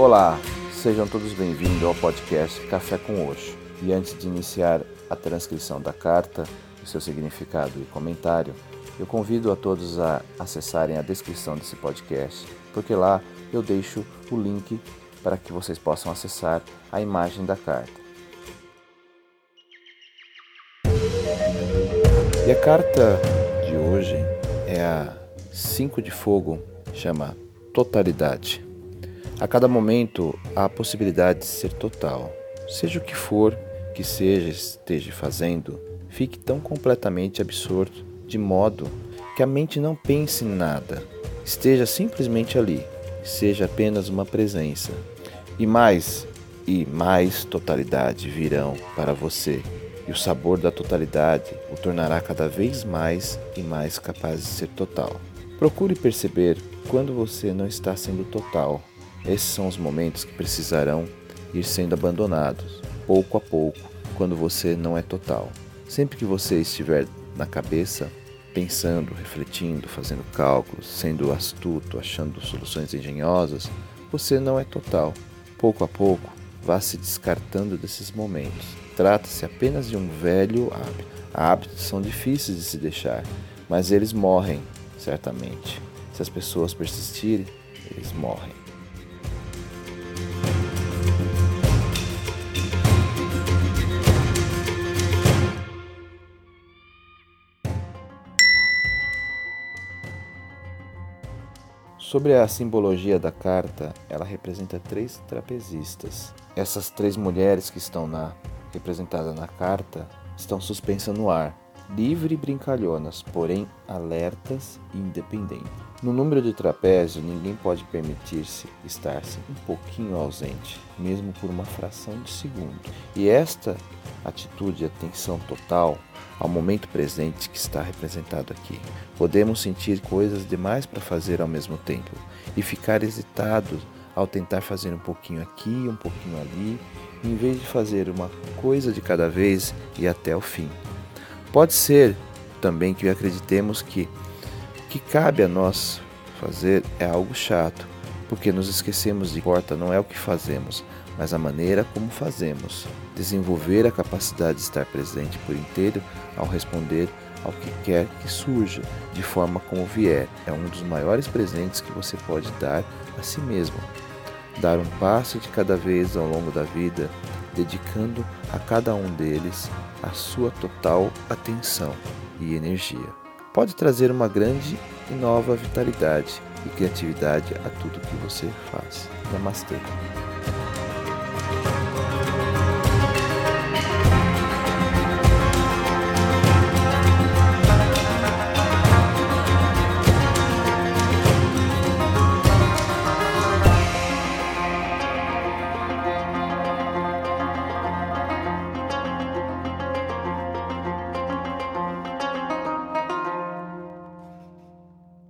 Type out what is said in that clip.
Olá, sejam todos bem-vindos ao podcast Café com Oxo. E antes de iniciar a transcrição da carta, o seu significado e comentário, eu convido a todos a acessarem a descrição desse podcast, porque lá eu deixo o link para que vocês possam acessar a imagem da carta. E a carta de hoje é a 5 de fogo, chama Totalidade. A cada momento há a possibilidade de ser total. Seja o que for que seja esteja fazendo, fique tão completamente absorto de modo que a mente não pense em nada, esteja simplesmente ali, seja apenas uma presença. E mais e mais totalidade virão para você, e o sabor da totalidade o tornará cada vez mais e mais capaz de ser total. Procure perceber quando você não está sendo total. Esses são os momentos que precisarão ir sendo abandonados, pouco a pouco, quando você não é total. Sempre que você estiver na cabeça, pensando, refletindo, fazendo cálculos, sendo astuto, achando soluções engenhosas, você não é total. Pouco a pouco, vá se descartando desses momentos. Trata-se apenas de um velho hábito. Hábitos são difíceis de se deixar, mas eles morrem certamente. Se as pessoas persistirem, eles morrem. Sobre a simbologia da carta, ela representa três trapezistas. Essas três mulheres que estão na representadas na carta estão suspensas no ar, livre e brincalhonas, porém alertas e independentes. No número de trapézio, ninguém pode permitir-se estar-se um pouquinho ausente, mesmo por uma fração de segundo. E esta atitude de atenção total ao momento presente que está representado aqui. Podemos sentir coisas demais para fazer ao mesmo tempo e ficar hesitados ao tentar fazer um pouquinho aqui, um pouquinho ali, em vez de fazer uma coisa de cada vez e até o fim. Pode ser também que acreditemos que o que cabe a nós fazer é algo chato, porque nos esquecemos de porta não é o que fazemos, mas a maneira como fazemos. Desenvolver a capacidade de estar presente por inteiro ao responder ao que quer que surja, de forma como vier, é um dos maiores presentes que você pode dar a si mesmo. Dar um passo de cada vez ao longo da vida, dedicando a cada um deles a sua total atenção e energia. Pode trazer uma grande e nova vitalidade e criatividade a tudo que você faz. Namastê.